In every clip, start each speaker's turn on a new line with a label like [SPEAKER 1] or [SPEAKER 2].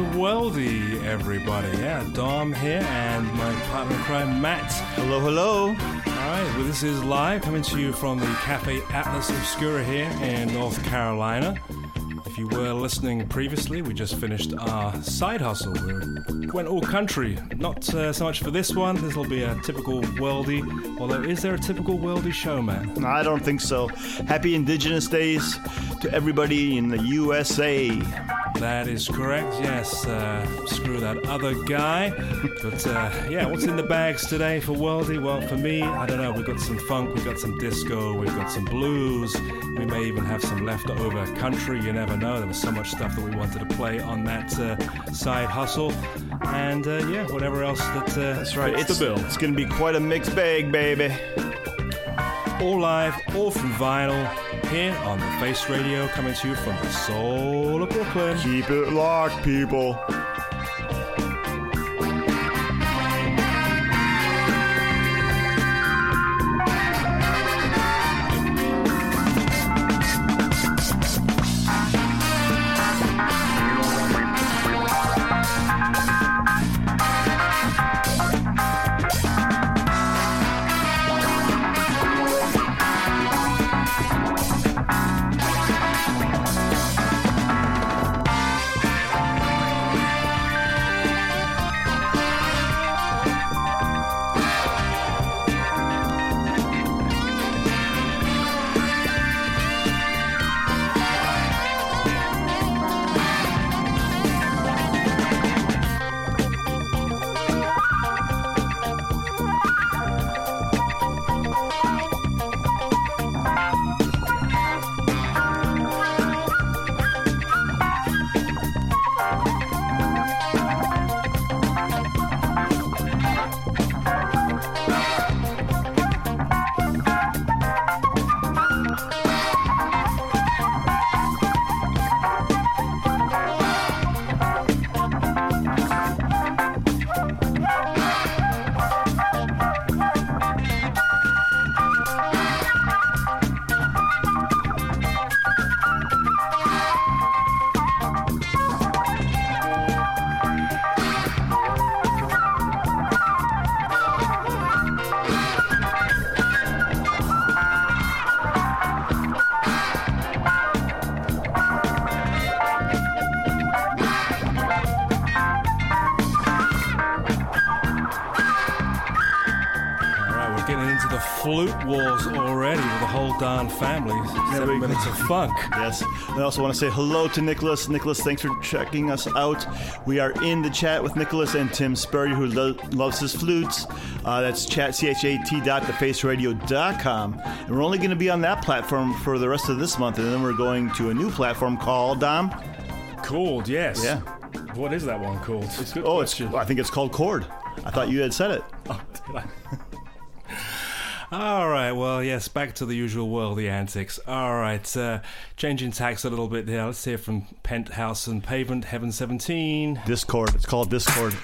[SPEAKER 1] To Worldy, everybody. Yeah, Dom here and my partner in crime, Matt.
[SPEAKER 2] Hello, hello.
[SPEAKER 1] All right, well, this is live coming to you from the Cafe Atlas Obscura here in North Carolina. If you were listening previously, we just finished our side hustle. We went all country. Not uh, so much for this one. This will be a typical worldy. Although, is there a typical worldy show, Matt?
[SPEAKER 2] No, I don't think so. Happy Indigenous Days to everybody in the USA.
[SPEAKER 1] That is correct, yes. Uh, screw that other guy. But uh, yeah, what's in the bags today for Worldy? Well, for me, I don't know. We've got some funk, we've got some disco, we've got some blues. We may even have some leftover country. You never know. There was so much stuff that we wanted to play on that uh, side hustle. And uh, yeah, whatever else that. Uh,
[SPEAKER 2] That's right. It's
[SPEAKER 1] the bill.
[SPEAKER 2] It's going to be quite a mixed bag, baby.
[SPEAKER 1] All live, all from vinyl, here on the Face Radio, coming to you from the soul of Brooklyn.
[SPEAKER 2] Keep it locked, people.
[SPEAKER 1] Darn family. Seven minutes of funk.
[SPEAKER 2] Yes. I also want to say hello to Nicholas. Nicholas, thanks for checking us out. We are in the chat with Nicholas and Tim Spurrier, who lo- loves his flutes. Uh, that's chat, C-H-A-T dot thefaceradio.com. And we're only going to be on that platform for the rest of this month, and then we're going to a new platform called, Dom?
[SPEAKER 1] Called, yes.
[SPEAKER 2] Yeah.
[SPEAKER 1] What is that one called? It's good
[SPEAKER 2] Oh, it's,
[SPEAKER 1] question.
[SPEAKER 2] I think it's called Chord. I thought you had said it.
[SPEAKER 1] All right, well, yes, back to the usual world, the antics. All right, uh, changing tacks a little bit here. Let's hear from Penthouse and Pavement, Heaven 17.
[SPEAKER 2] Discord. It's called Discord.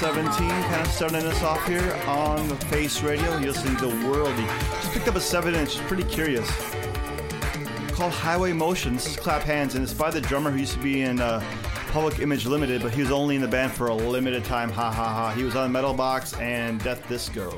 [SPEAKER 3] 17, kind of starting us off here on the Face Radio. You'll see the world. He Just picked up a 7 inch, pretty curious. Called Highway Motion. This is Clap Hands, and it's by the drummer who used to be in uh, Public Image Limited, but he was only in the band for a limited time. Ha ha ha. He was on Metal Box and Death Disco.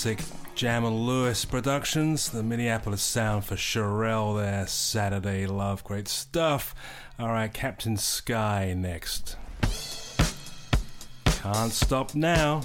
[SPEAKER 1] classic Jam and Lewis Productions, the Minneapolis Sound for Cherrelle there, Saturday Love, great stuff. Alright, Captain Sky next. Can't stop now.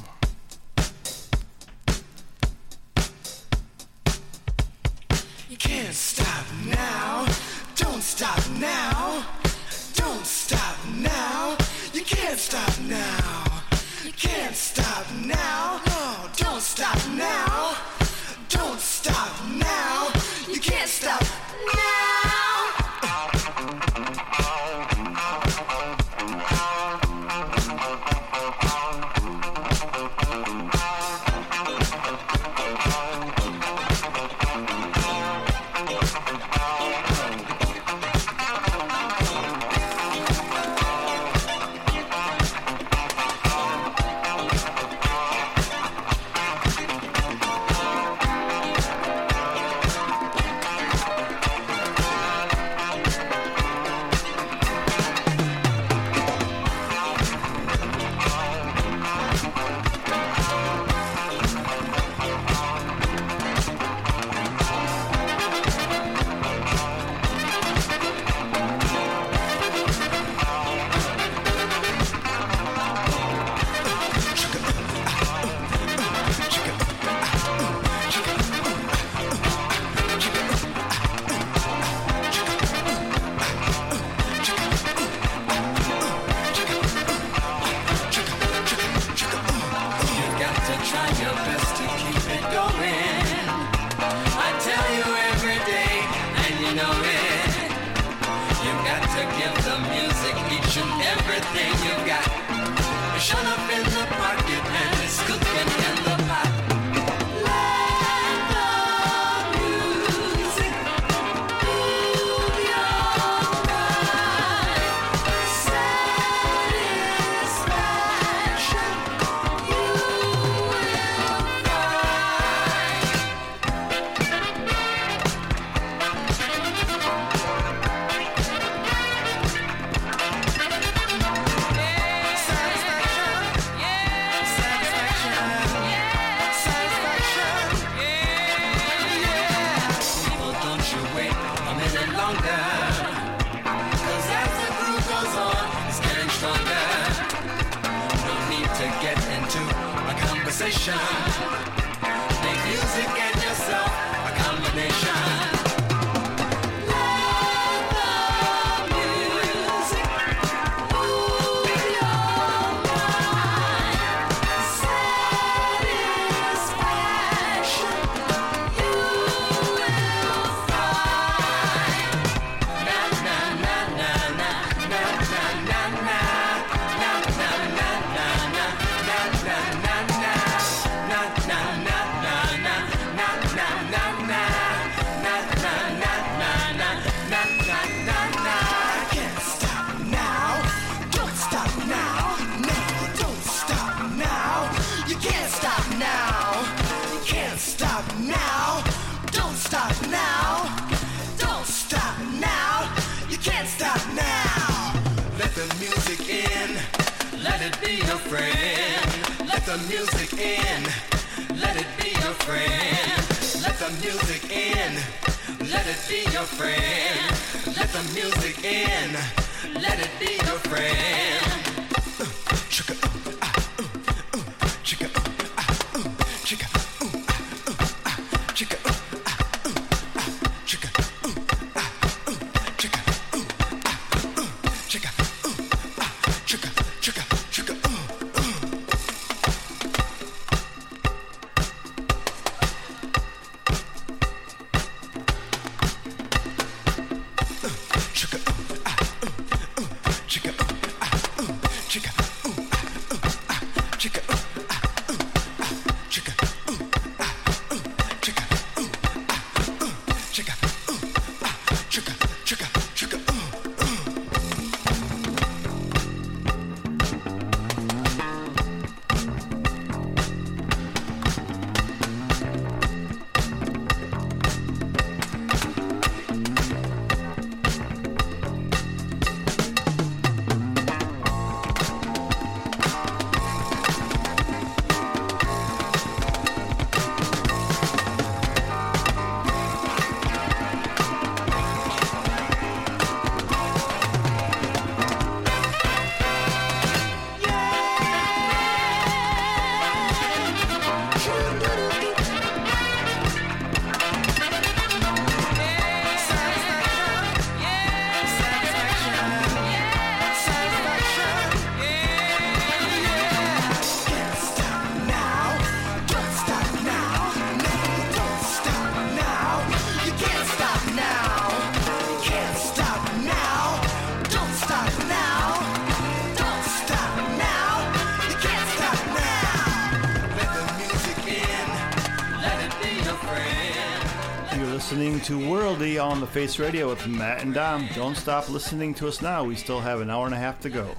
[SPEAKER 4] on the
[SPEAKER 5] Face Radio with Matt and Dom. Don't stop listening to us now. We still have an hour and a half to go.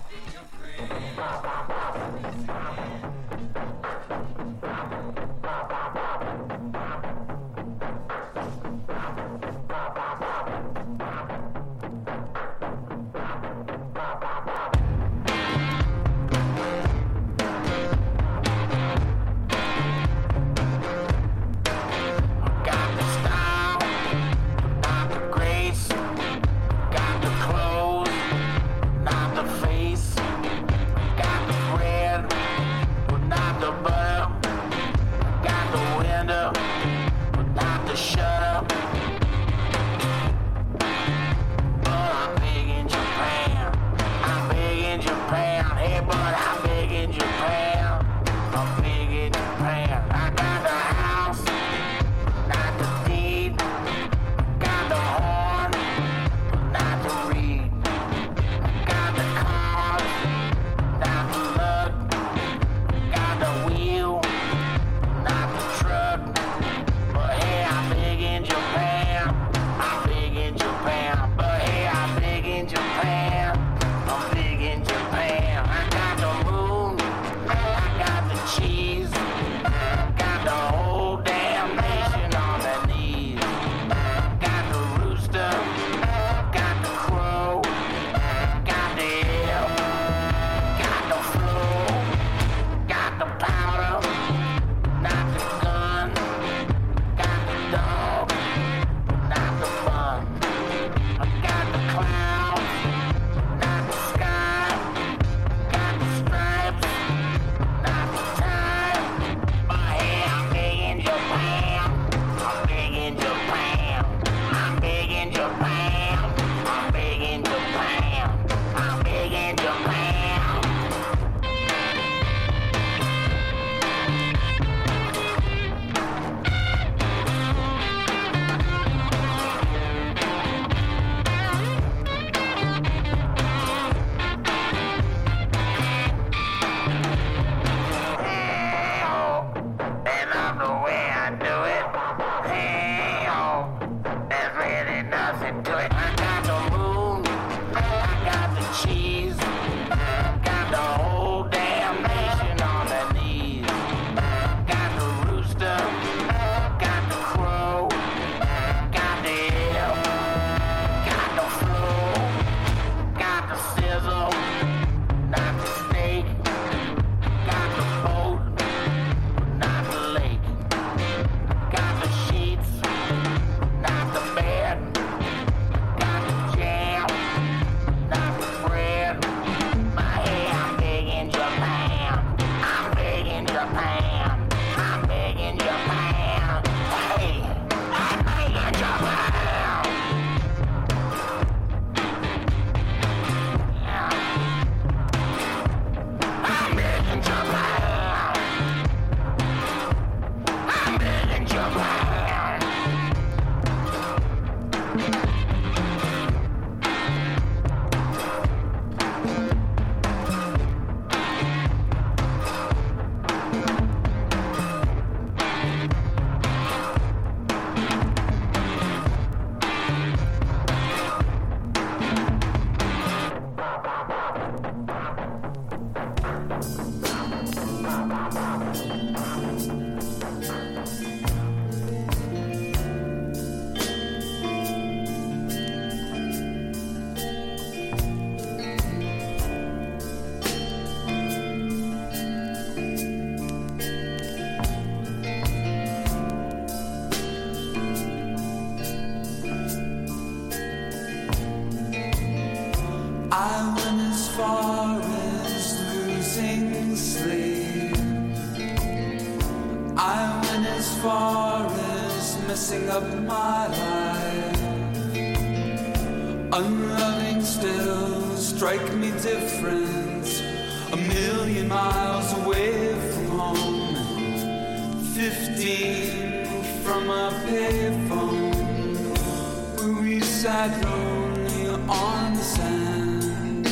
[SPEAKER 6] sat lonely on the sand.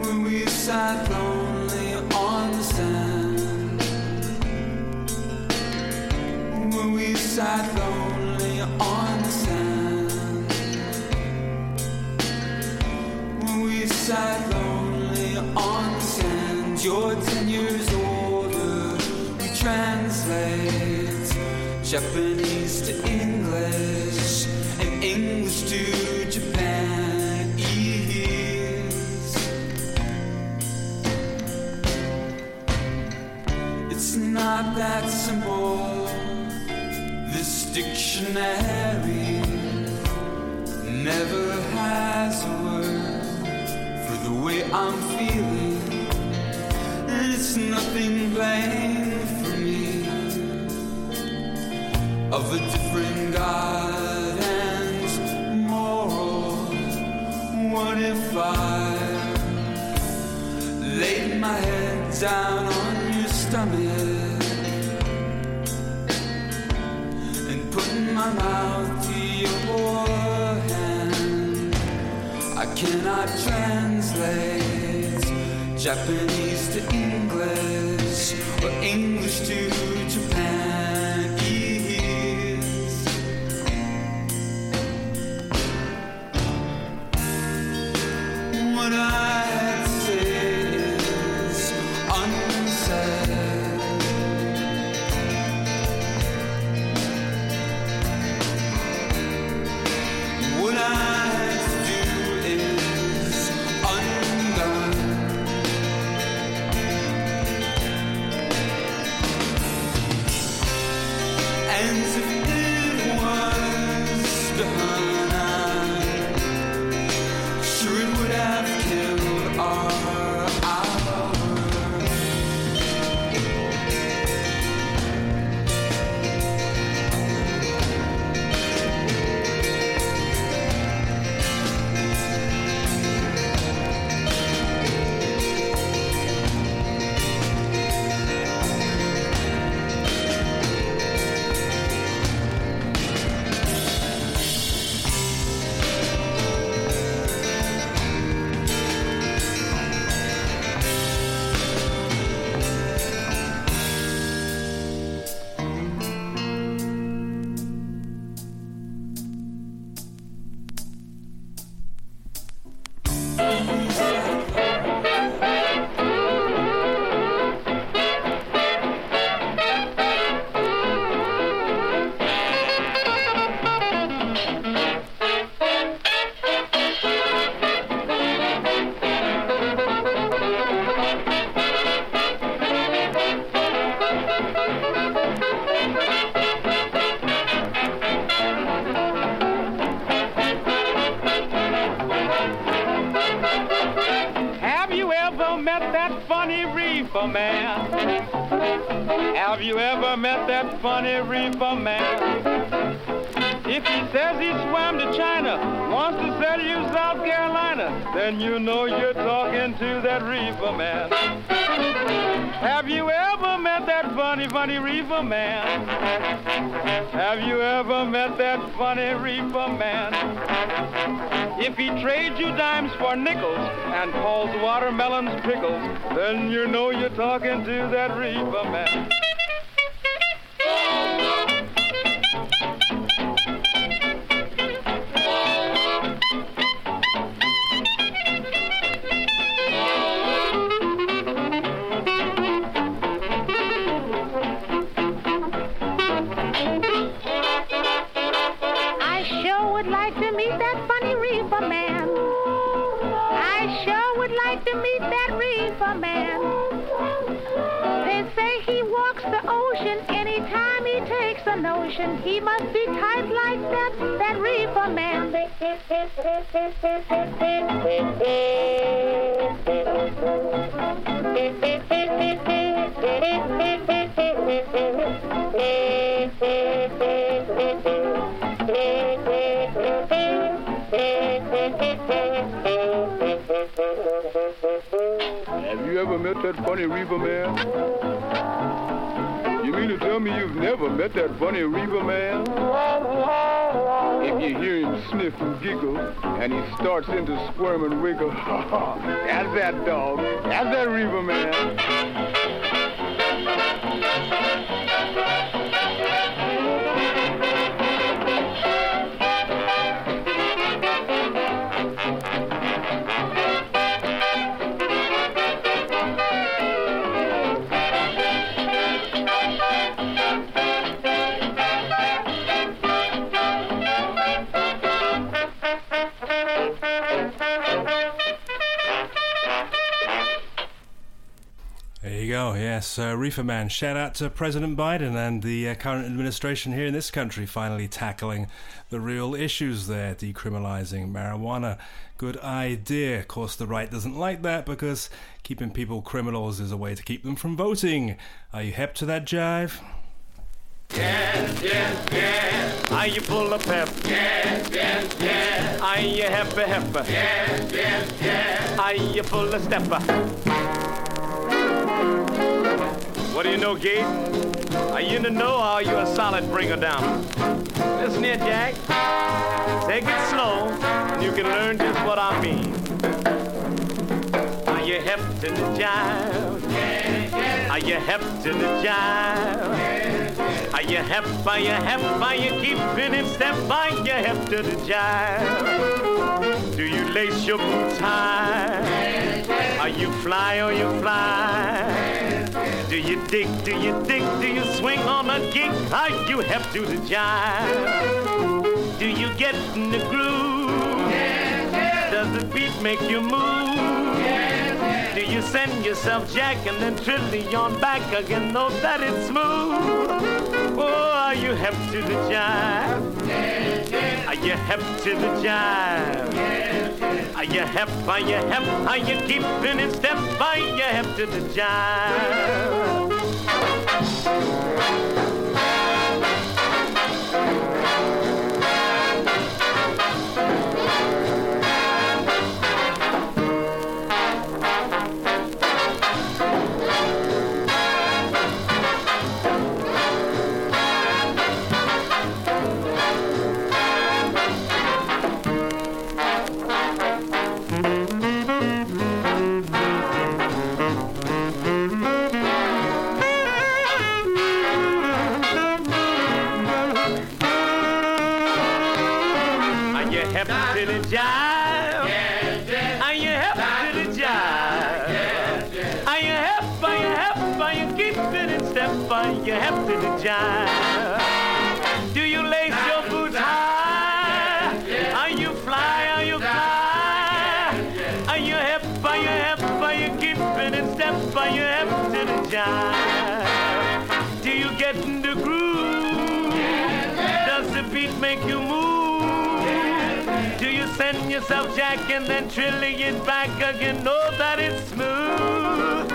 [SPEAKER 6] When we sat lonely on the sand. When we sat lonely on the sand. When we sat lonely on the sand. You're ten years older. We translate shepherd. Never has a word for the way I'm feeling. It's nothing plain for me of a different God and. What if I laid my head down on your stomach cannot translate Japanese to English or English to Japanese.
[SPEAKER 7] Watermelons pickles, then you know you're talking to that reefer man.
[SPEAKER 8] Notion. He must be like that, that reefer man.
[SPEAKER 7] Have you ever met that funny reefer man? You mean to tell me you've never met that funny reefer man? If you hear him sniff and giggle, and he starts into squirm and wiggle, ha, that's that dog. That's that reefer man.
[SPEAKER 1] Oh yes, uh, Reefer Man. Shout out to President Biden and the uh, current administration here in this country finally tackling the real issues there, decriminalizing marijuana. Good idea. Of course, the right doesn't like that because keeping people criminals is a way to keep them from voting. Are you hep to that jive?
[SPEAKER 7] Yes, yes, yes. Are you full of pep? Yes, yes, yes. Are you happy, happy? Yes, yes, yes. Are you full of stepper? What do you know, Gate? Are you in the know or are you a solid bringer down? Listen here, Jack. Take it slow, and you can learn just what I mean. Are you hep to the jive? Are you hep to the jive? Are you hep, are you hep, are you keeping in step? Are you hep to the jive? Do you lace your boots high? Are you fly or you fly? Do you dig, do you dig, do you swing on a gig? Are you hep to the jive? Do you get in the groove? Does the beat make you move? Do you send yourself jack and then trilly on back again? Know that it's smooth. Oh, are you hep to the jive? Are you hep to the jive? Are you hep? Are you hep? Are you keeping in step? Are you hep to the hep to the jive? Are you hep to the jive? Are you hep? Are you hep? Are you keeping in step? Are you hep to the jive? Yourself jack and then trilling it back again? Know that it's smooth.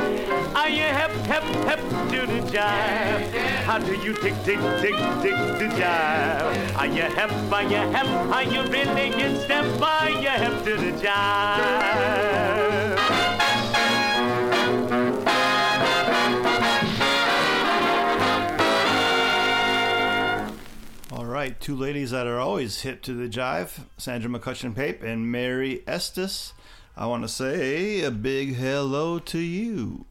[SPEAKER 7] Are you hep, hep, hep to the jive? How do you tick, tick, tick, tick the jive? Are you hep, are you hep? Are you really in step? Are you hep to the jive?
[SPEAKER 2] Right, two ladies that are always hip to the jive, Sandra McCutcheon Pape and Mary Estes. I want to say a big hello to you.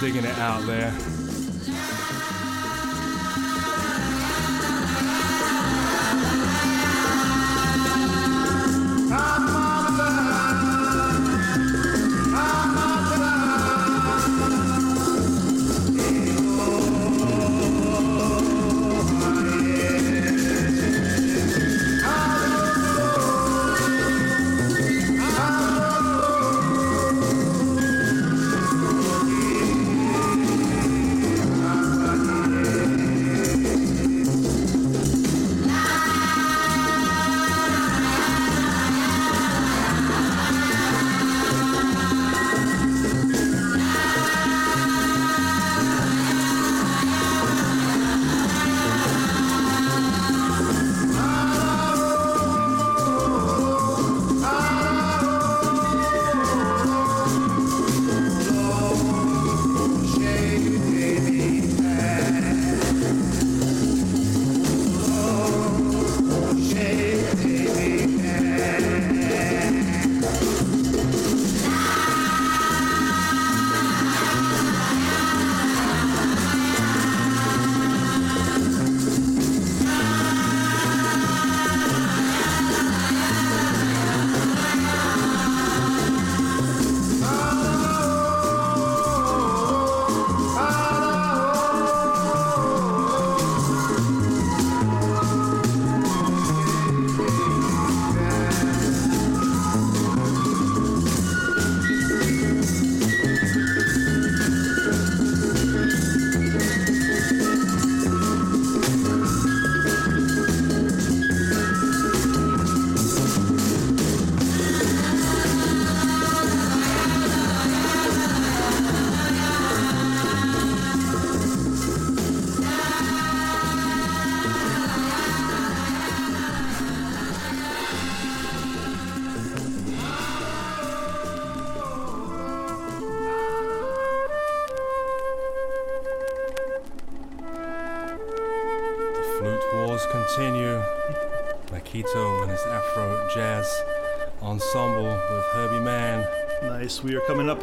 [SPEAKER 1] Digging it out there.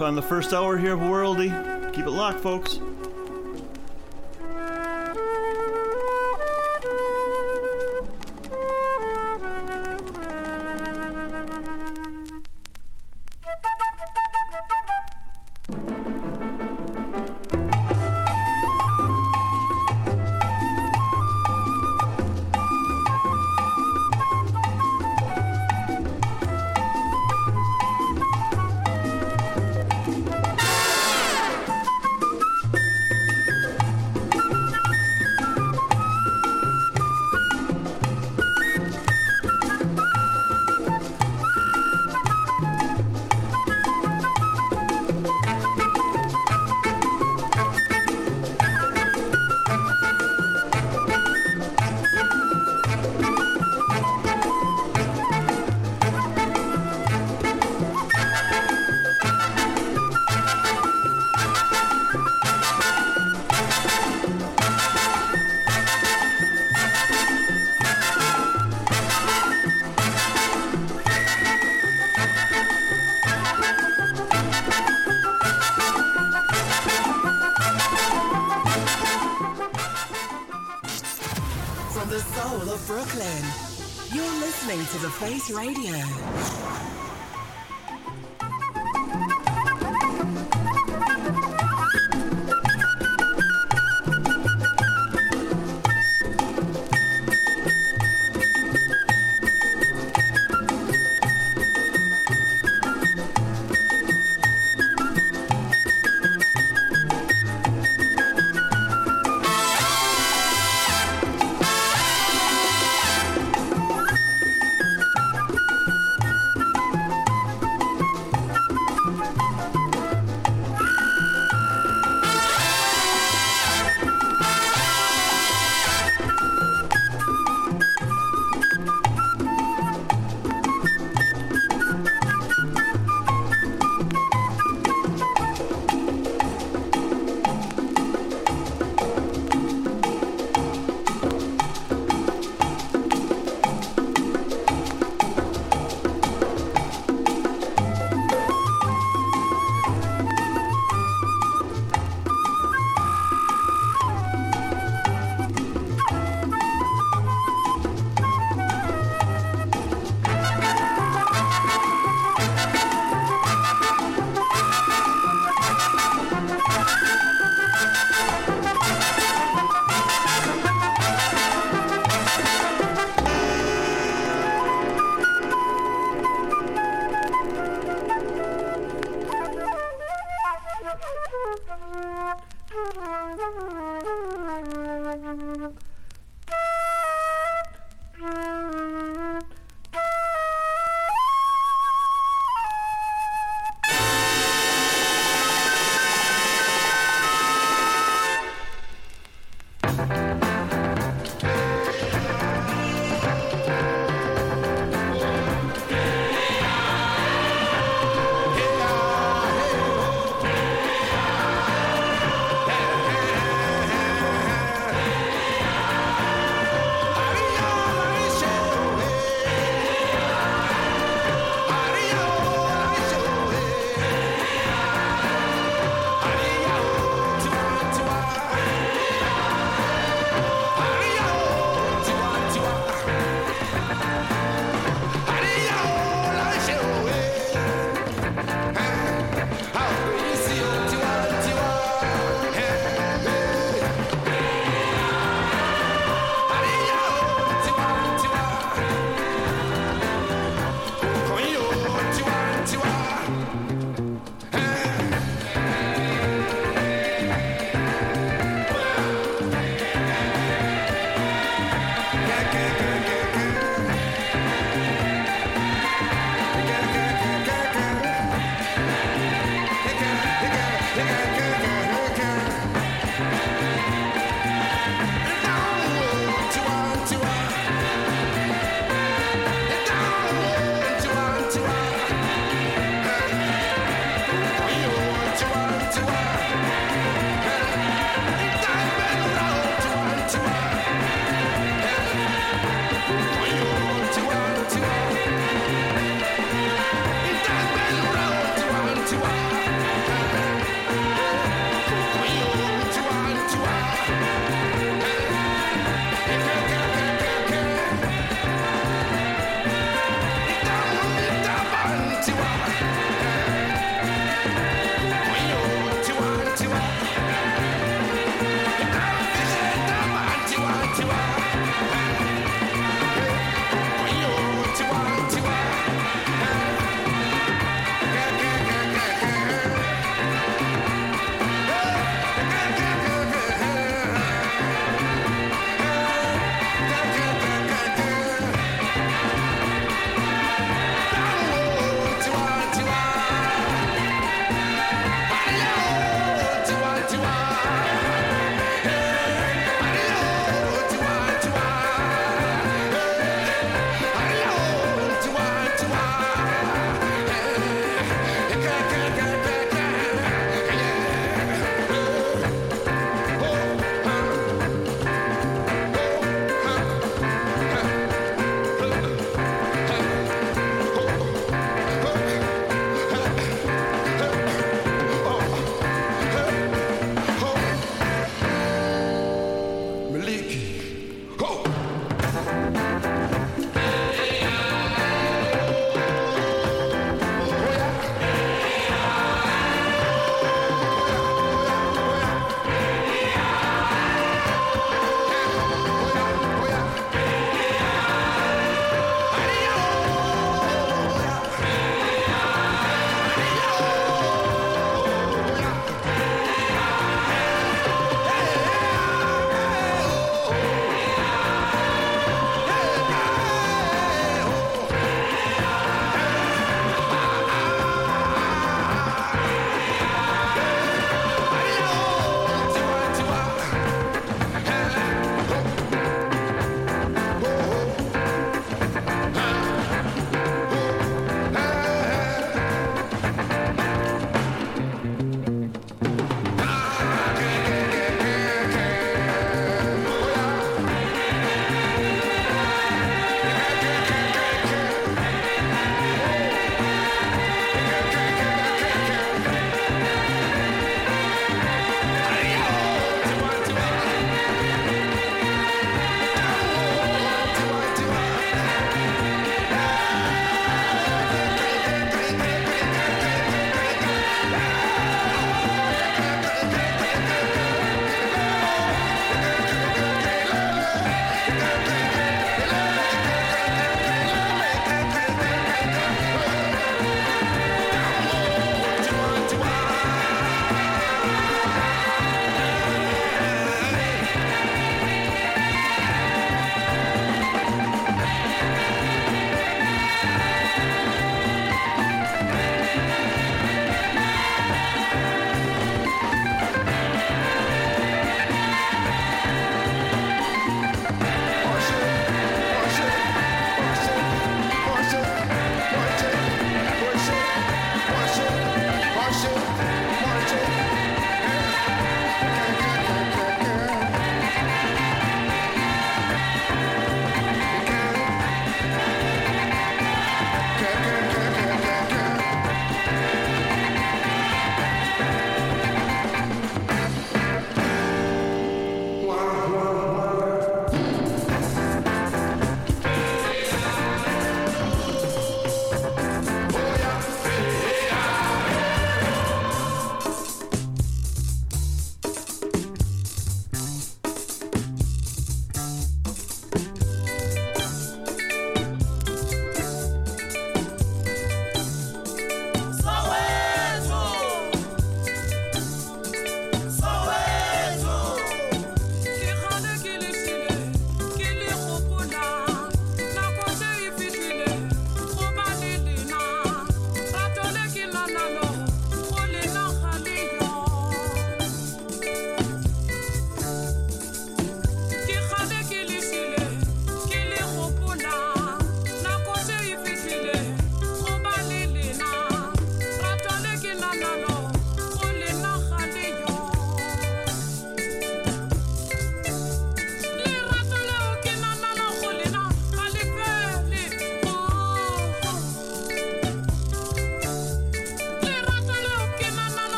[SPEAKER 9] on the first hour here of Worldy. Keep it locked, folks.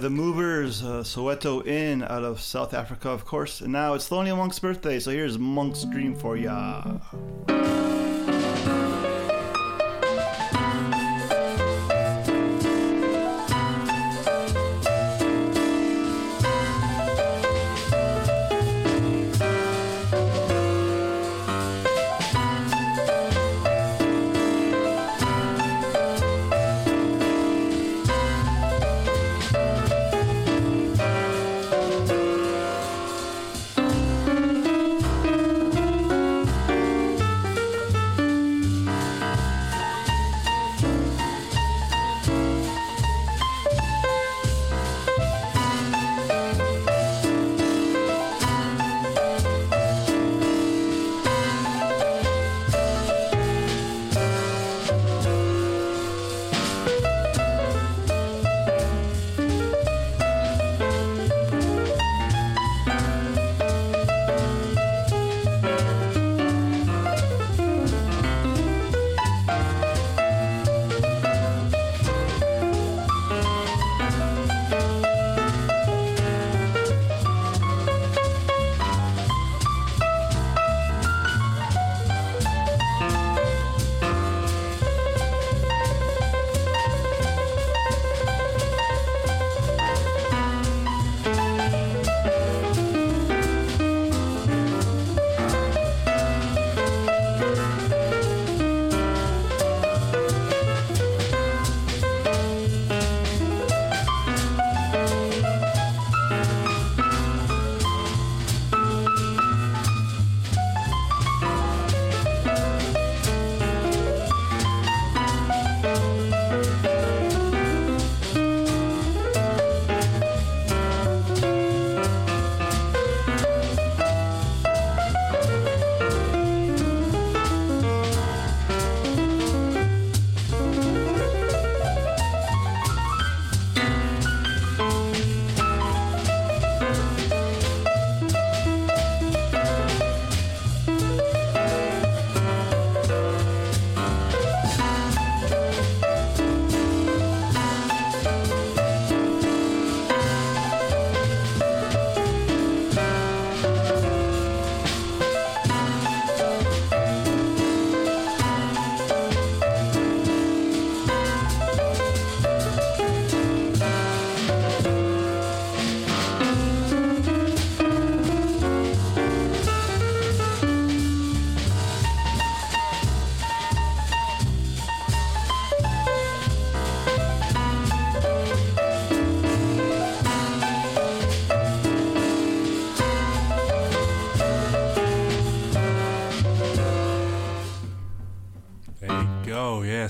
[SPEAKER 10] The
[SPEAKER 2] Movers, uh, Soweto Inn out of South Africa, of course. And now it's Thelonious Monk's birthday, so here's Monk's Dream for ya.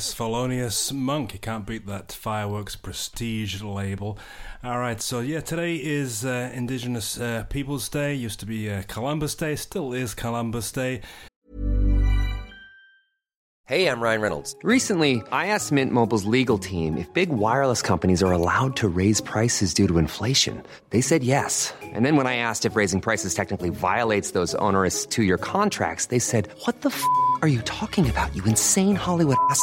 [SPEAKER 1] Yes, Thelonious Monk. You can't beat that fireworks prestige label. All right, so yeah, today is uh, Indigenous uh, Peoples Day. Used to be uh, Columbus Day, still is Columbus Day.
[SPEAKER 11] Hey, I'm Ryan Reynolds. Recently, I asked Mint Mobile's legal team if big wireless companies are allowed to raise prices due to inflation. They said yes. And then when I asked if raising prices technically violates those onerous two year contracts, they said, What the f are you talking about, you insane Hollywood ass?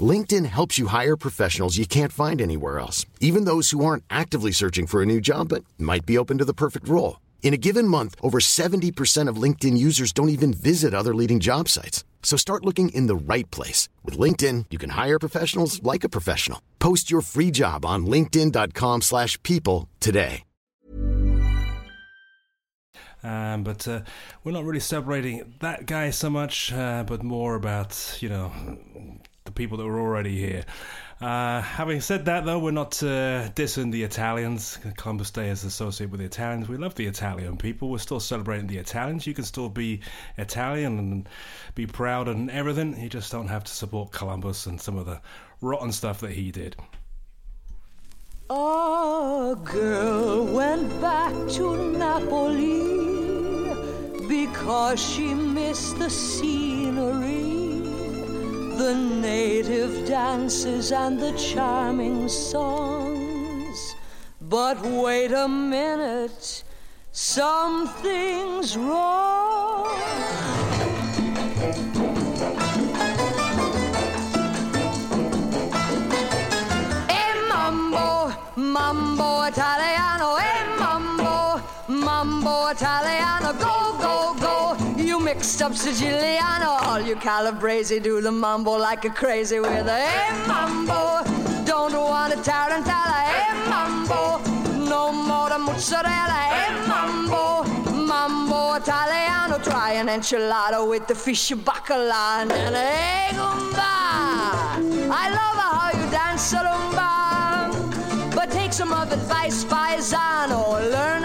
[SPEAKER 12] LinkedIn helps you hire professionals you can't find anywhere else, even those who aren't actively searching for a new job but might be open to the perfect role. In a given month, over 70% of LinkedIn users don't even visit other leading job sites. So start looking in the right place. With LinkedIn, you can hire professionals like a professional. Post your free job on linkedin.com/people slash people today.
[SPEAKER 1] Um, but uh, we're not really separating that guy so much, uh, but more about, you know, people that were already here. Uh, having said that, though, we're not uh, dissing the Italians. Columbus Day is associated with the Italians. We love the Italian people. We're still celebrating the Italians. You can still be Italian and be proud and everything. You just don't have to support Columbus and some of the rotten stuff that he did.
[SPEAKER 13] A girl went back to Napoli, because she missed the scenery, the native dances, and the charming songs. But wait a minute, something's wrong. E mambo, mambo italiano, e mambo, mambo italiano, go, mixed up Siciliano, all you calabrese do the mambo like a crazy with a e mambo. Don't want a tarantella, e mambo. No more the mozzarella, e mambo. Mambo italiano, try an enchilada with the fish bacala and an egg I love how you dance rumba, but take some of advice, paisano. Learn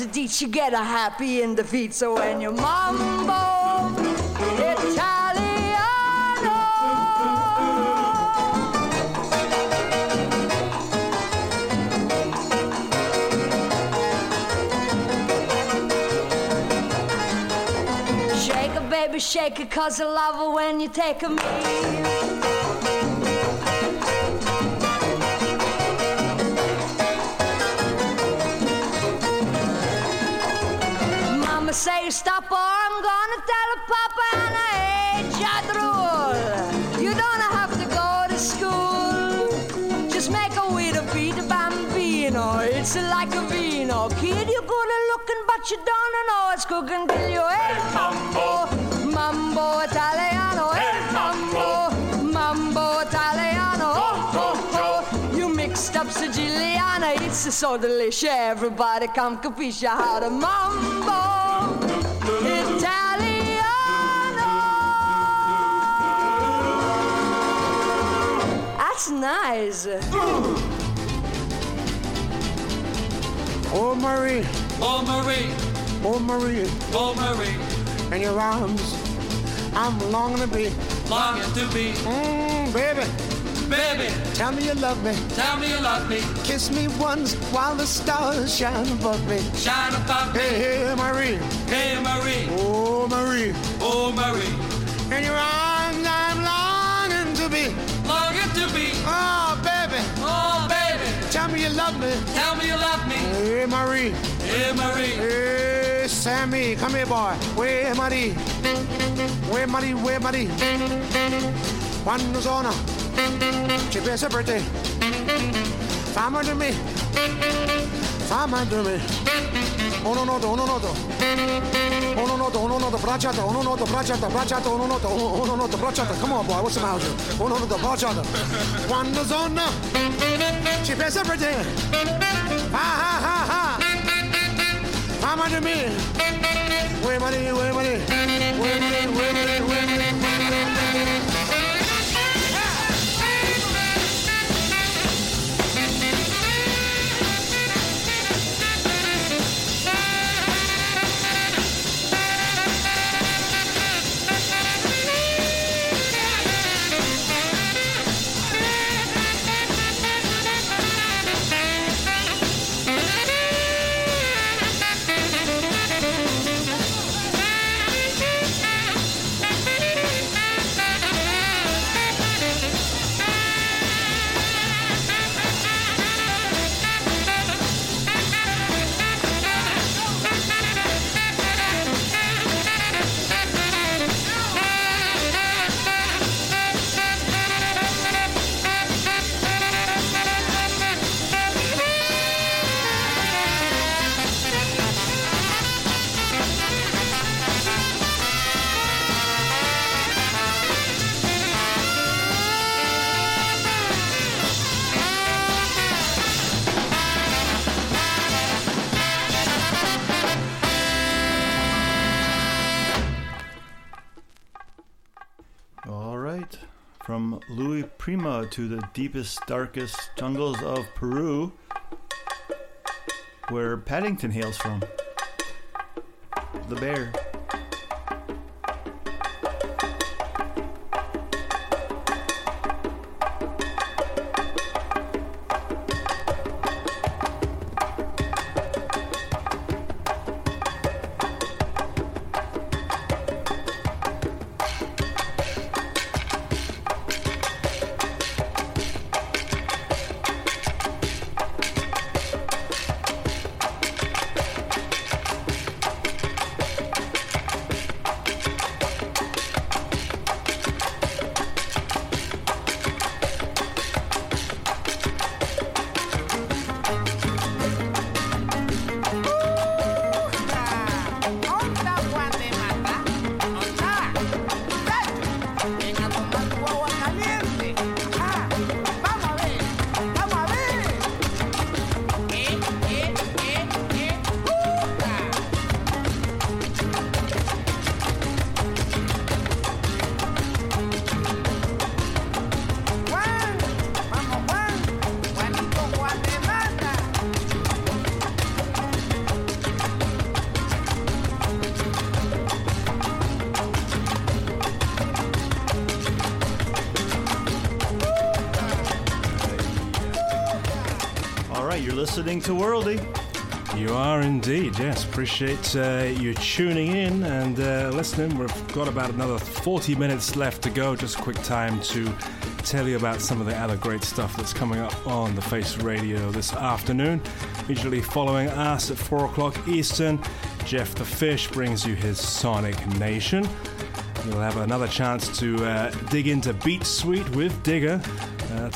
[SPEAKER 13] A ditch, you get a happy in the feet. So when you mambo italiano. Shake it, baby, shake it, cause I love it when you take a me. Mama say stop or I'm gonna tell Papa and I hate your rule. You don't have to go to school. Just make a with a beat bambino. It's like a vino. Kid, you're good looking, but you don't know it's cooking till you hey mambo, mambo italiano, Siciliana, it's so delicious. Everybody come capisce how to mambo Italiano. That's nice.
[SPEAKER 14] Oh, Marie.
[SPEAKER 3] Oh, Marie.
[SPEAKER 14] Oh, Marie.
[SPEAKER 3] Oh, Marie.
[SPEAKER 14] In your arms, I'm longing to be.
[SPEAKER 3] Longing to be.
[SPEAKER 14] Mmm, baby.
[SPEAKER 3] Baby.
[SPEAKER 14] Tell me you love me.
[SPEAKER 3] Tell me you love me.
[SPEAKER 14] Kiss me once while the stars shine above me.
[SPEAKER 3] Shine above me.
[SPEAKER 14] Hey, hey, Marie.
[SPEAKER 3] Hey, Marie.
[SPEAKER 14] Oh, Marie.
[SPEAKER 3] Oh, Marie.
[SPEAKER 14] In your arms, I'm longing to be.
[SPEAKER 3] Longing to be.
[SPEAKER 14] Oh, baby.
[SPEAKER 3] Oh, baby.
[SPEAKER 14] Tell me you love me.
[SPEAKER 3] Tell me you love me.
[SPEAKER 14] Hey, Marie.
[SPEAKER 3] Hey, Marie.
[SPEAKER 14] Hey, Sammy. Come here, boy. Where, Marie? Where, Marie? Where, Marie? Quando sono? Pensa per te. Fammi di me. Fammi di me. Uno noto, uno noto. Uno noto, uno noto, bracciata, uno noto, bracciata, bracciata, uno uno, uno noto, bracciata. Come on, boy, what's the matter? Uno noto, bracciata. Quando sono? Ci pensa per te. Ha ha ha ha. Fammi di me. Where money, where money, where money, where money, where money,
[SPEAKER 2] to the deepest, darkest jungles of Peru, where Paddington hails from. The bear.
[SPEAKER 1] Appreciate uh, you tuning in and uh, listening. We've got about another 40 minutes left to go. Just a quick time to tell you about some of the other great stuff that's coming up on the Face Radio this afternoon. Usually following us at 4 o'clock Eastern, Jeff the Fish brings you his Sonic Nation. You'll have another chance to uh, dig into Beat Suite with Digger.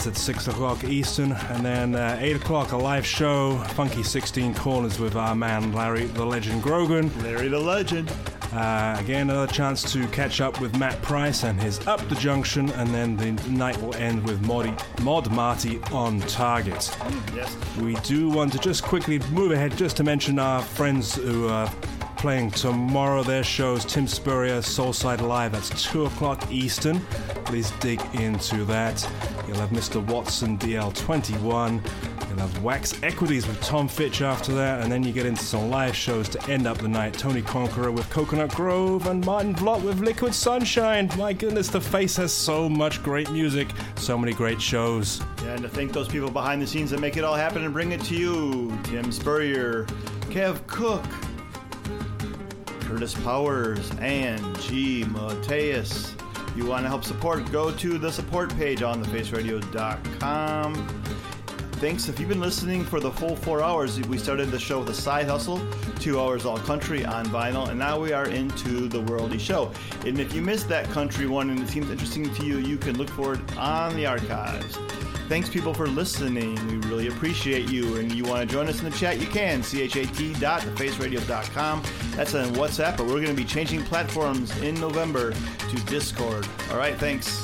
[SPEAKER 1] That's at 6 o'clock Eastern. And then uh, 8 o'clock, a live show, Funky 16 Corners with our man Larry the Legend Grogan.
[SPEAKER 2] Larry the Legend.
[SPEAKER 1] Uh, again, another chance to catch up with Matt Price and his Up the Junction. And then the night will end with Mod, Mod Marty on Target.
[SPEAKER 2] Yes.
[SPEAKER 1] We do want to just quickly move ahead just to mention our friends who are playing tomorrow. Their shows Tim Spurrier, Soulside Live. That's 2 o'clock Eastern. Please dig into that. You'll have Mr. Watson DL21. You'll have Wax Equities with Tom Fitch after that. And then you get into some live shows to end up the night. Tony Conqueror with Coconut Grove and Martin Block with Liquid Sunshine. My goodness, the face has so much great music, so many great shows.
[SPEAKER 2] Yeah, and to thank those people behind the scenes that make it all happen and bring it to you Tim Spurrier, Kev Cook, Curtis Powers, and G. Mateus. You want to help support? Go to the support page on thefaceradio.com. Thanks. If you've been listening for the full four hours, we started the show with a side hustle, two hours all country on vinyl, and now we are into the worldy show. And if you missed that country one and it seems interesting to you, you can look for it on the archives. Thanks, people, for listening. We really appreciate you. And you want to join us in the chat, you can. chat.thefaceradio.com. That's on WhatsApp, but we're going to be changing platforms in November to Discord. All right, thanks.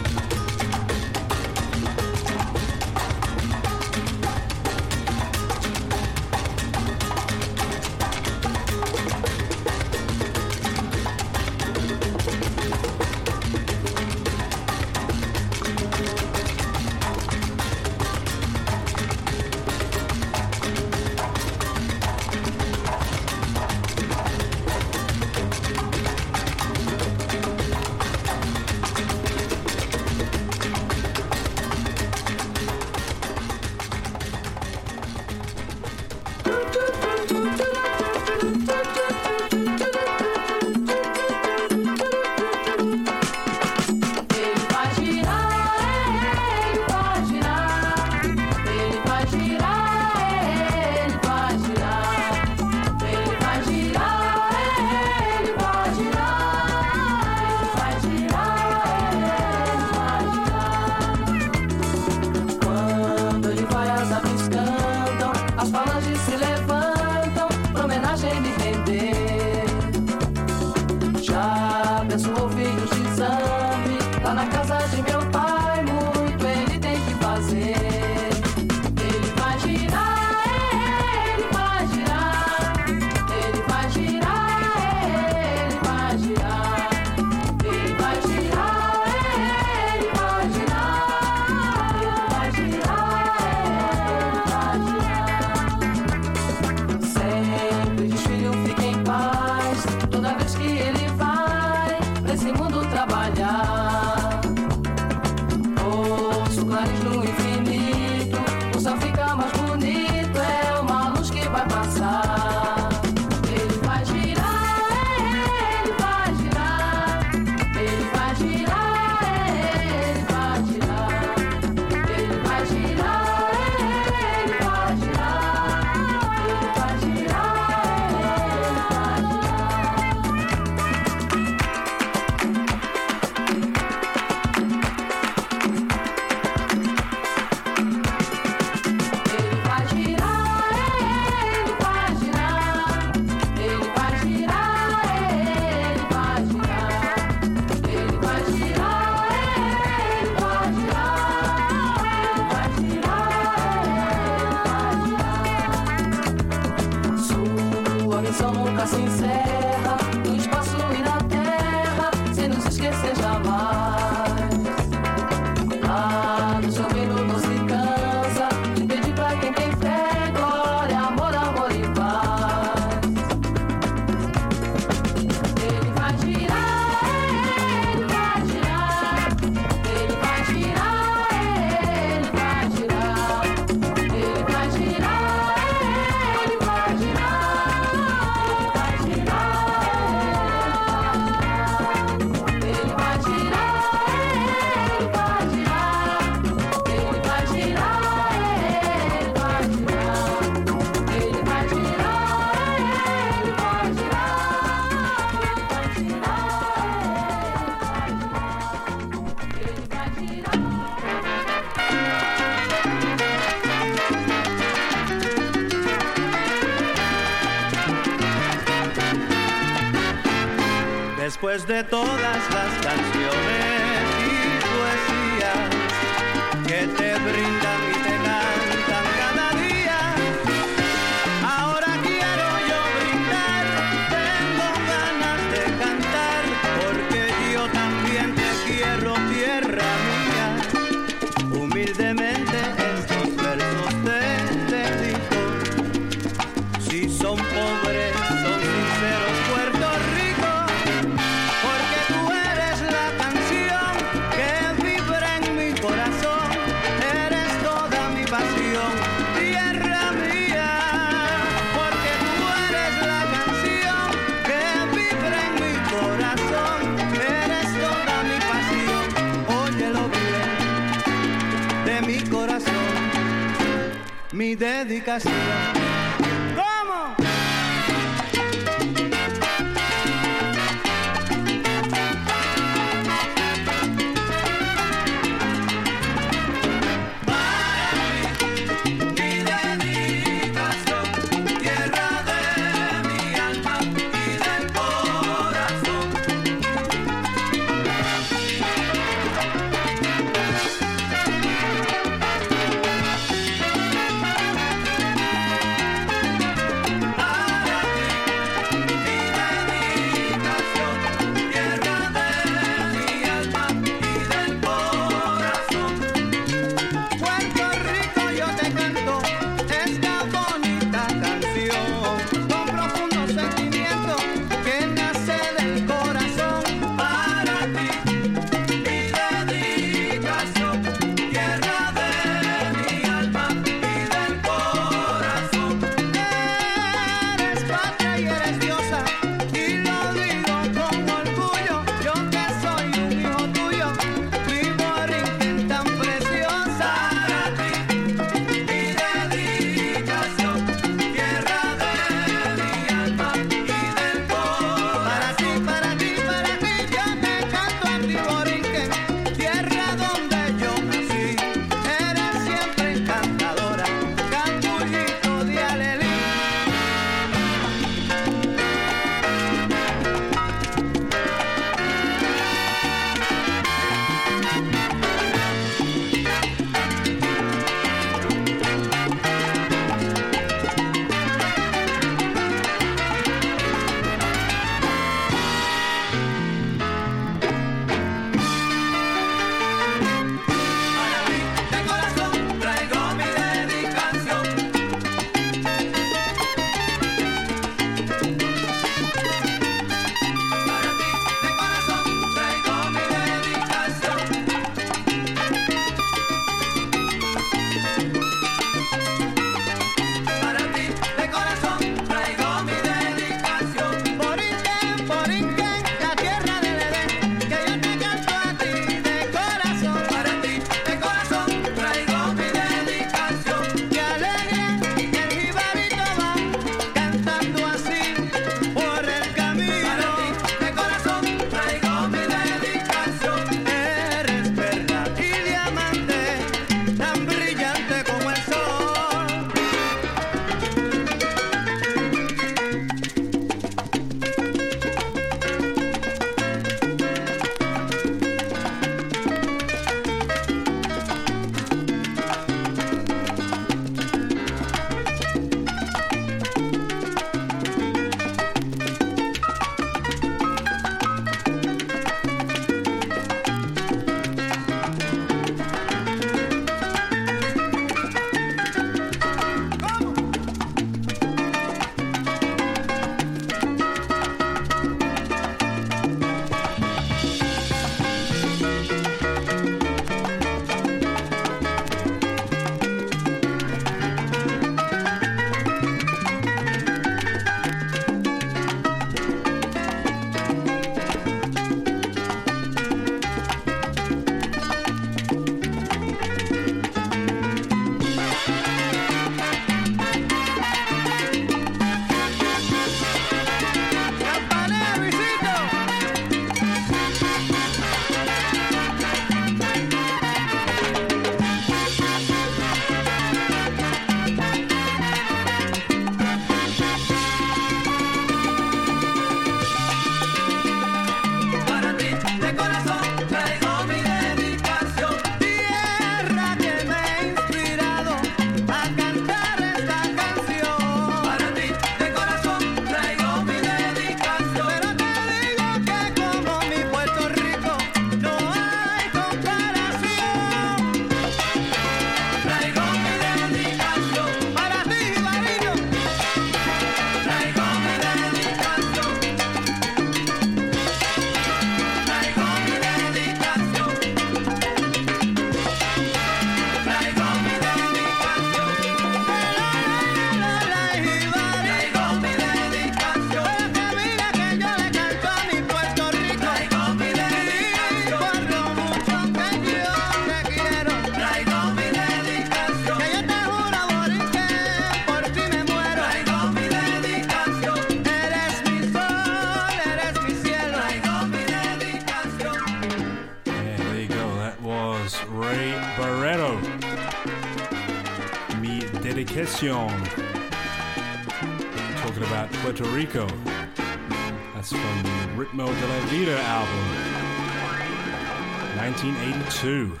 [SPEAKER 1] 1982.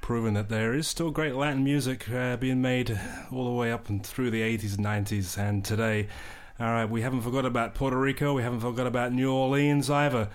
[SPEAKER 1] Proving that there is still great Latin music uh, being made all the way up and through the 80s and 90s and today. All right, we haven't forgot about Puerto Rico. We haven't forgot about New Orleans either.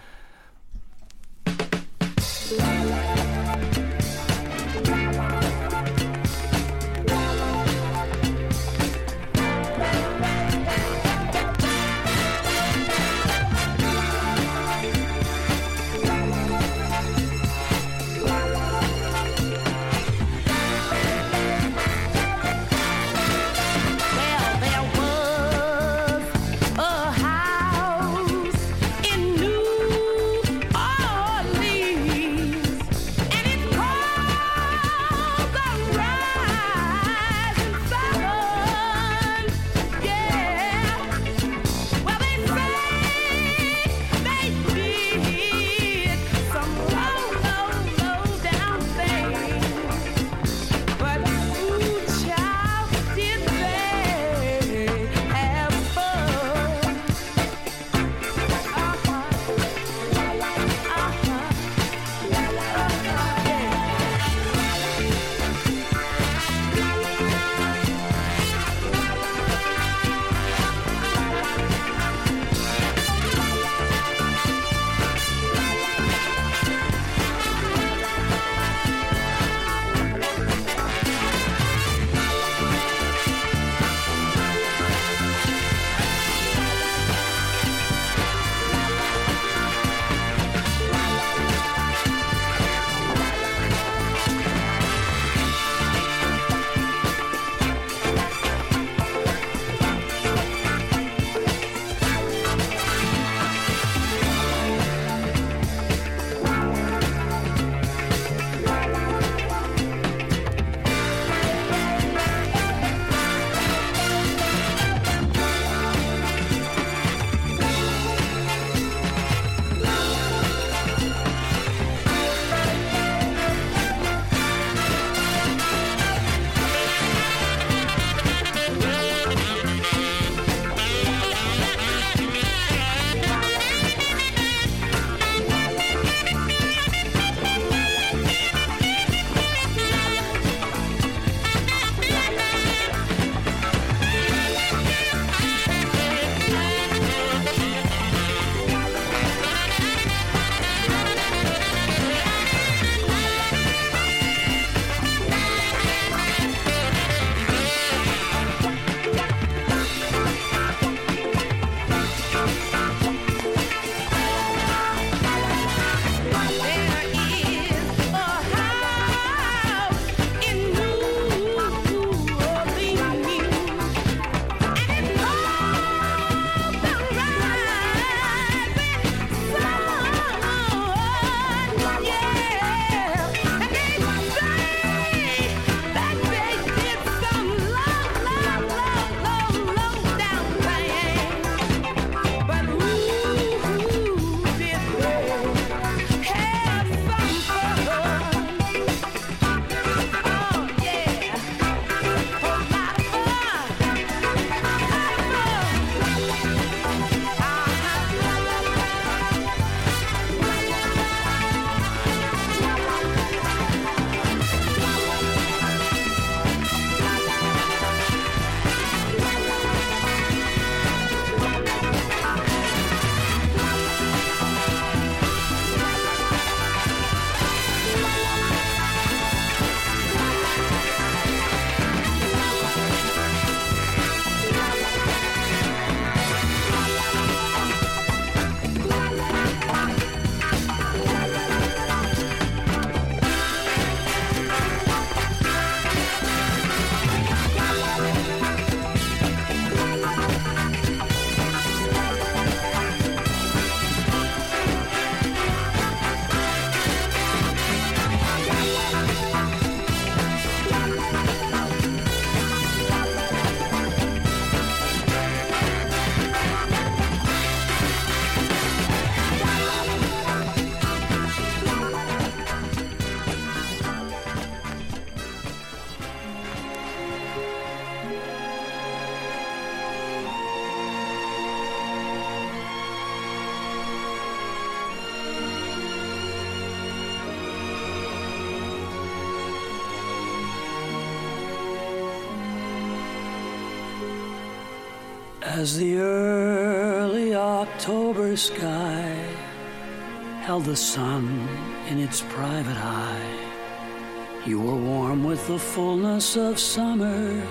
[SPEAKER 15] Sun in its private eye, you were warm with the fullness of summer,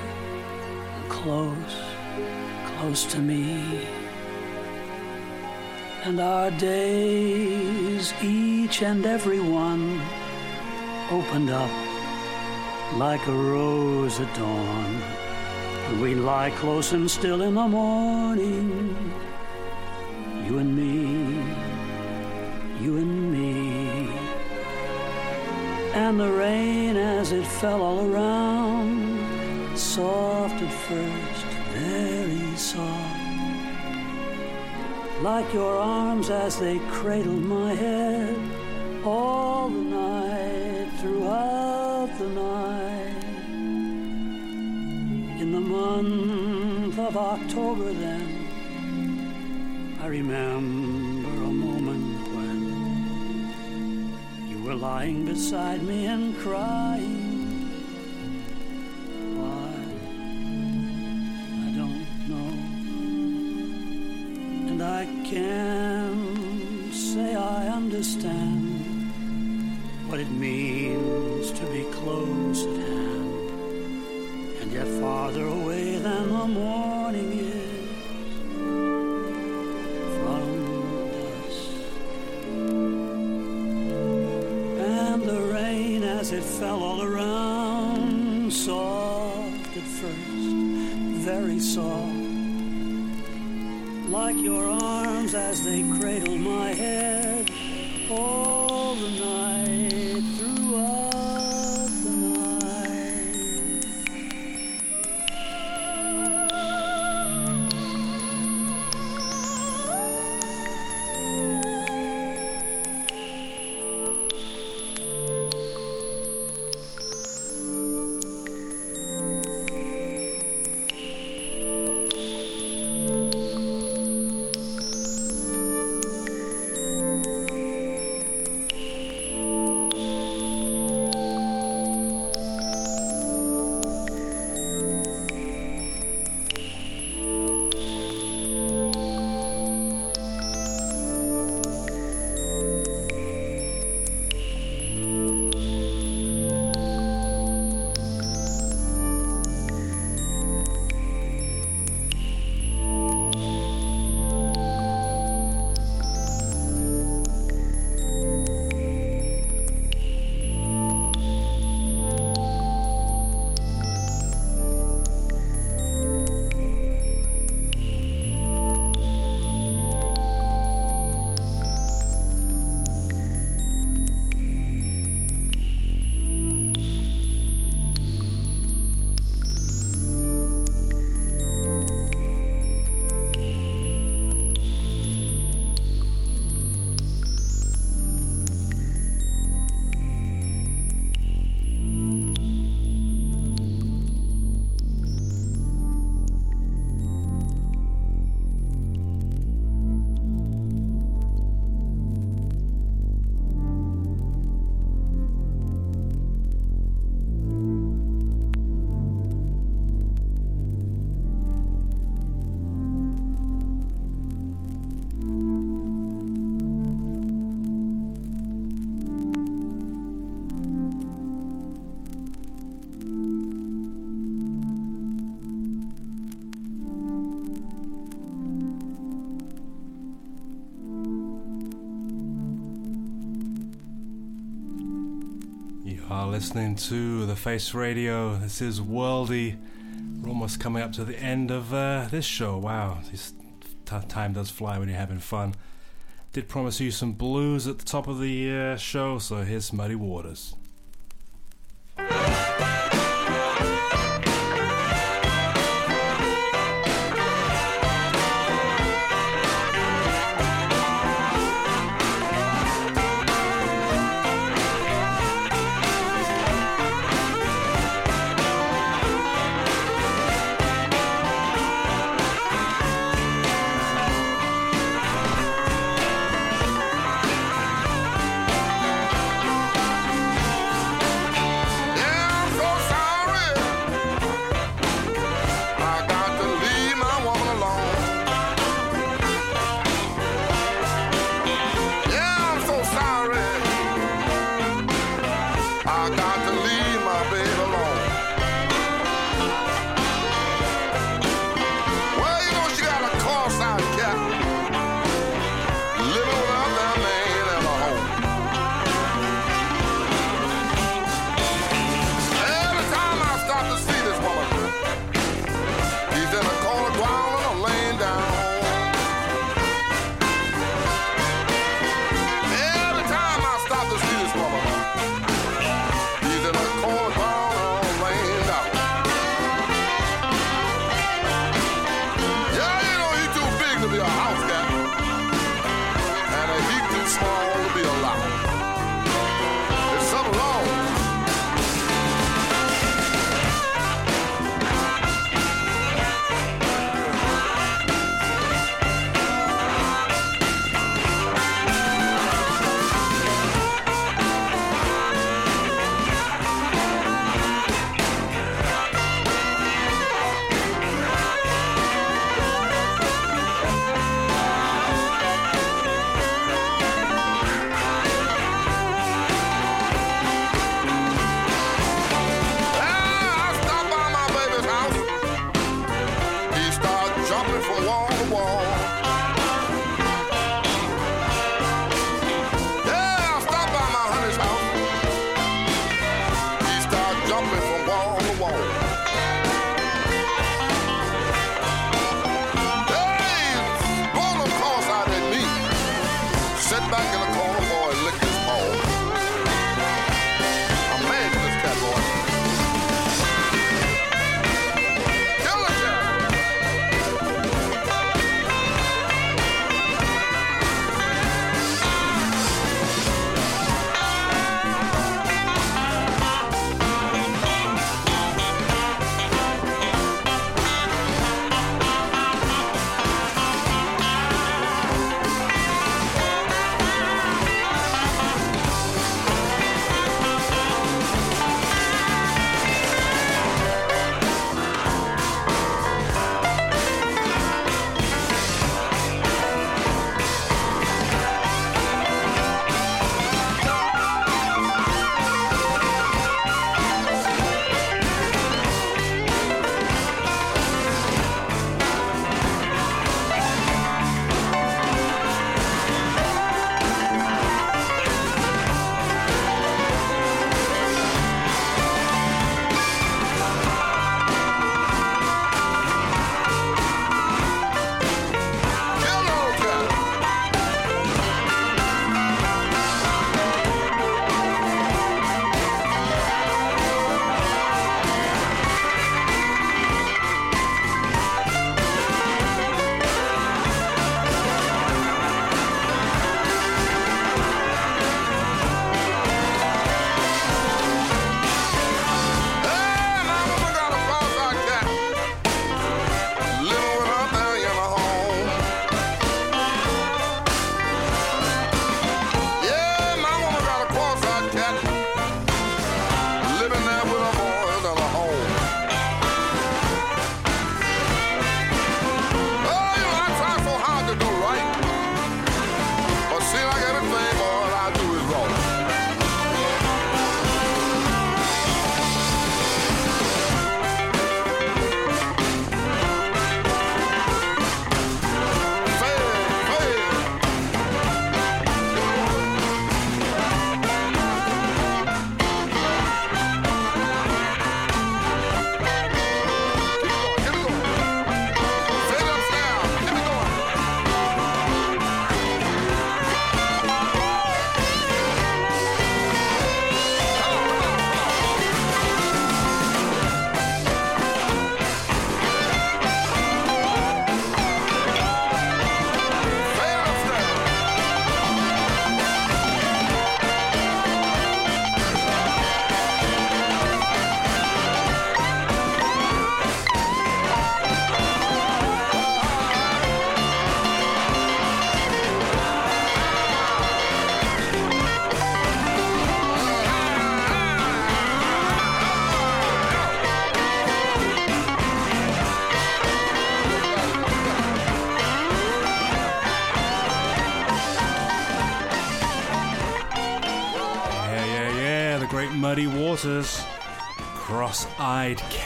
[SPEAKER 15] close, close to me. And our days, each and every one, opened up like a rose at dawn. And we lie close and still in the morning, And the rain as it fell all around, soft at first, very soft. Like your arms as they cradled my head all the night, throughout the night. In the month of October, then, I remember lying beside me and crying. Why? I don't know. And I can't say I understand what it means to be close at hand and yet farther away than the morning soft, like your arms as they cradled my head. All
[SPEAKER 1] listening to The Face Radio. This is Worldy. We're almost coming up to the end of uh, this show. Wow, this t- time does fly when you're having fun. Did promise you some blues at the top of the uh, show, so here's Muddy Waters.
[SPEAKER 16] From wall to wall.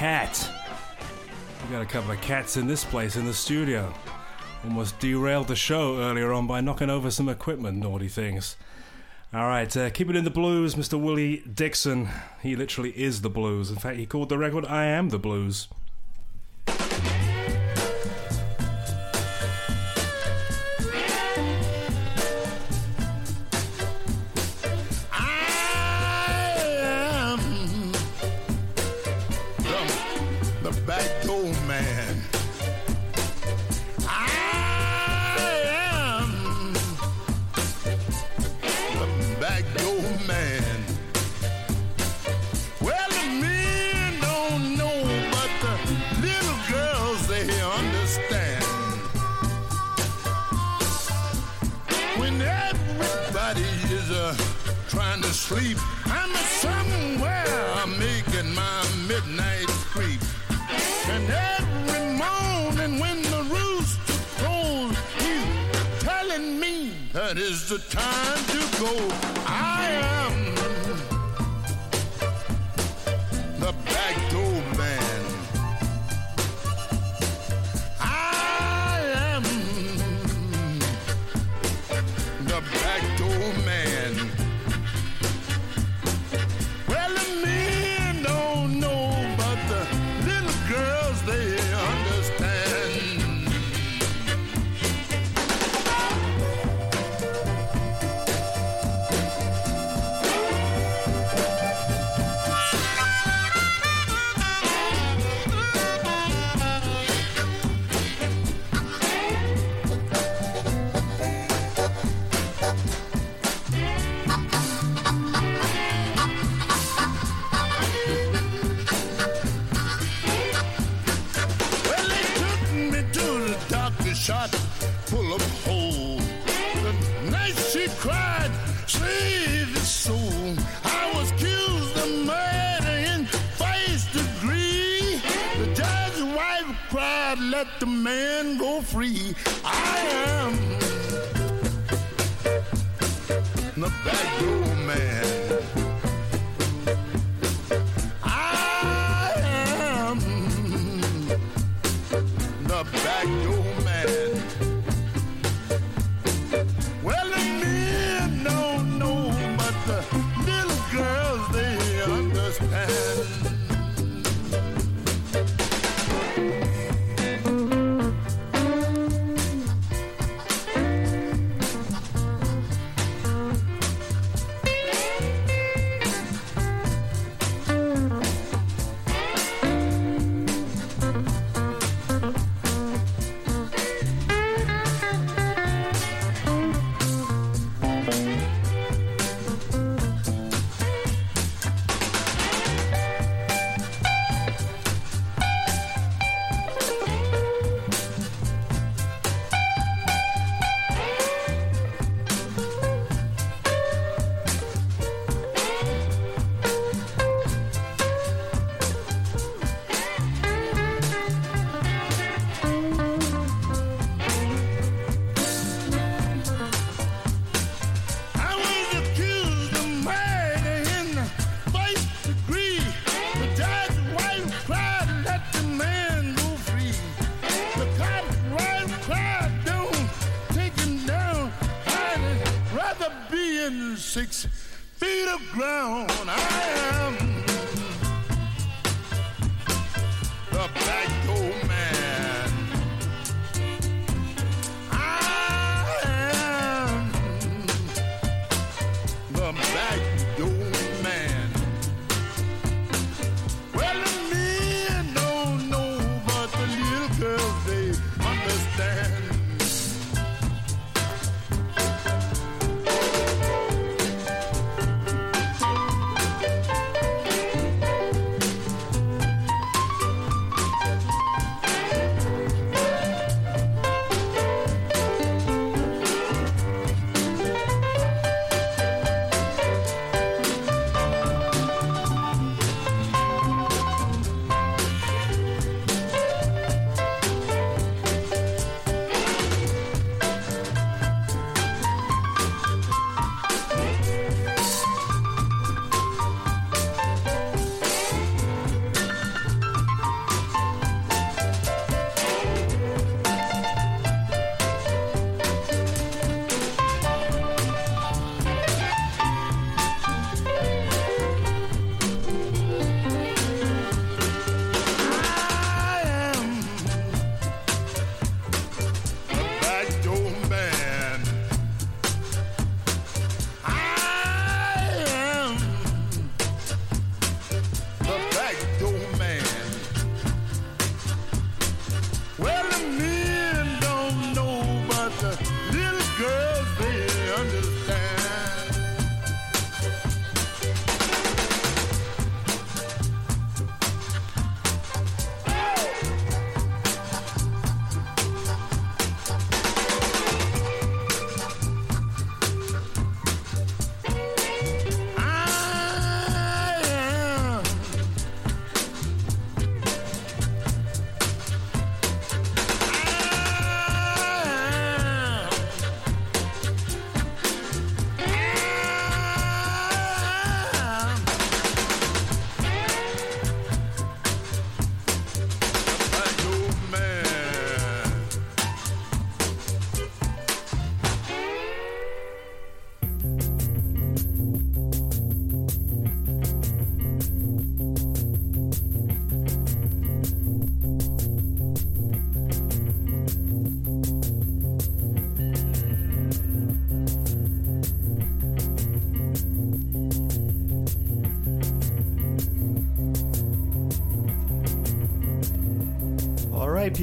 [SPEAKER 16] Cat.
[SPEAKER 1] We got a couple of cats in this place in the studio. Almost derailed the show earlier on by knocking over some equipment, naughty things. All right, uh, keep it in the blues, Mr. Willie Dixon. He literally is the blues. In fact, he called the record I Am the Blues.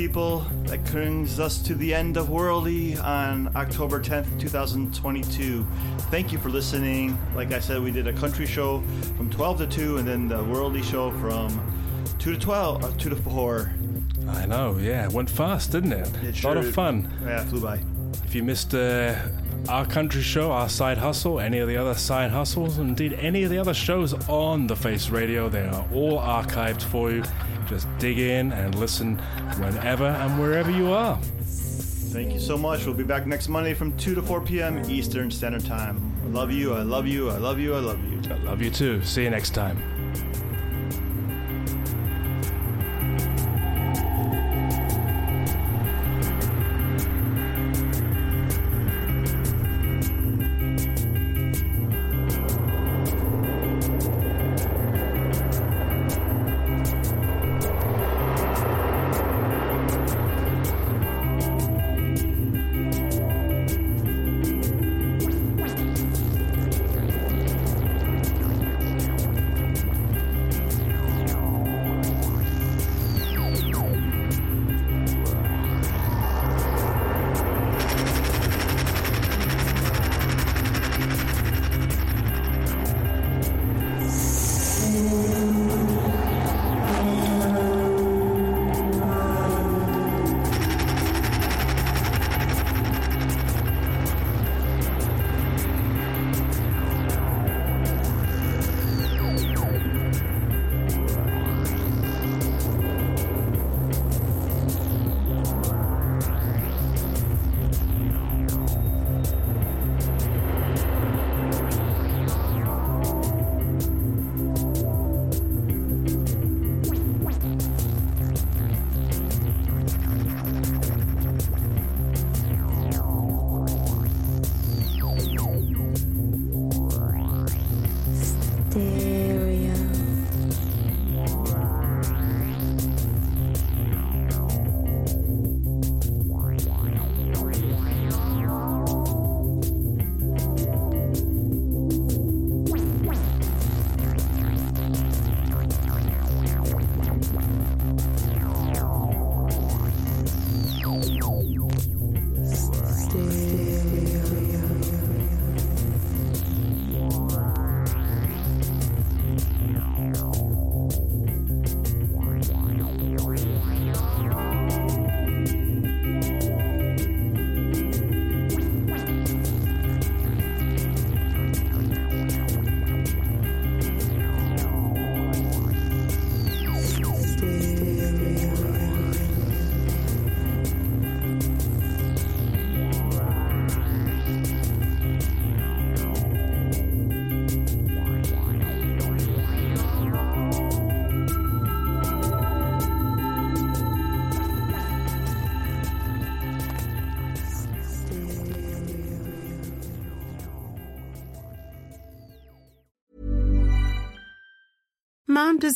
[SPEAKER 2] People. That brings us to the end of Worldy on October 10th, 2022. Thank you for listening. Like I said, we did a country show from 12 to 2, and then the Worldy show from 2 to 12, uh, 2 to 4.
[SPEAKER 1] I know, yeah. It went fast, didn't it?
[SPEAKER 2] It sure,
[SPEAKER 1] a lot of fun.
[SPEAKER 2] Yeah, flew by.
[SPEAKER 1] If you missed uh, our country show, our side hustle, any of the other side hustles, indeed any of the other shows on the Face Radio, they are all archived for you. Just dig in and listen whenever and wherever you are.
[SPEAKER 2] Thank you so much. We'll be back next Monday from 2 to 4 p.m. Eastern Standard Time. I love you. I love you. I love you. I love you.
[SPEAKER 1] I love you too. See you next time.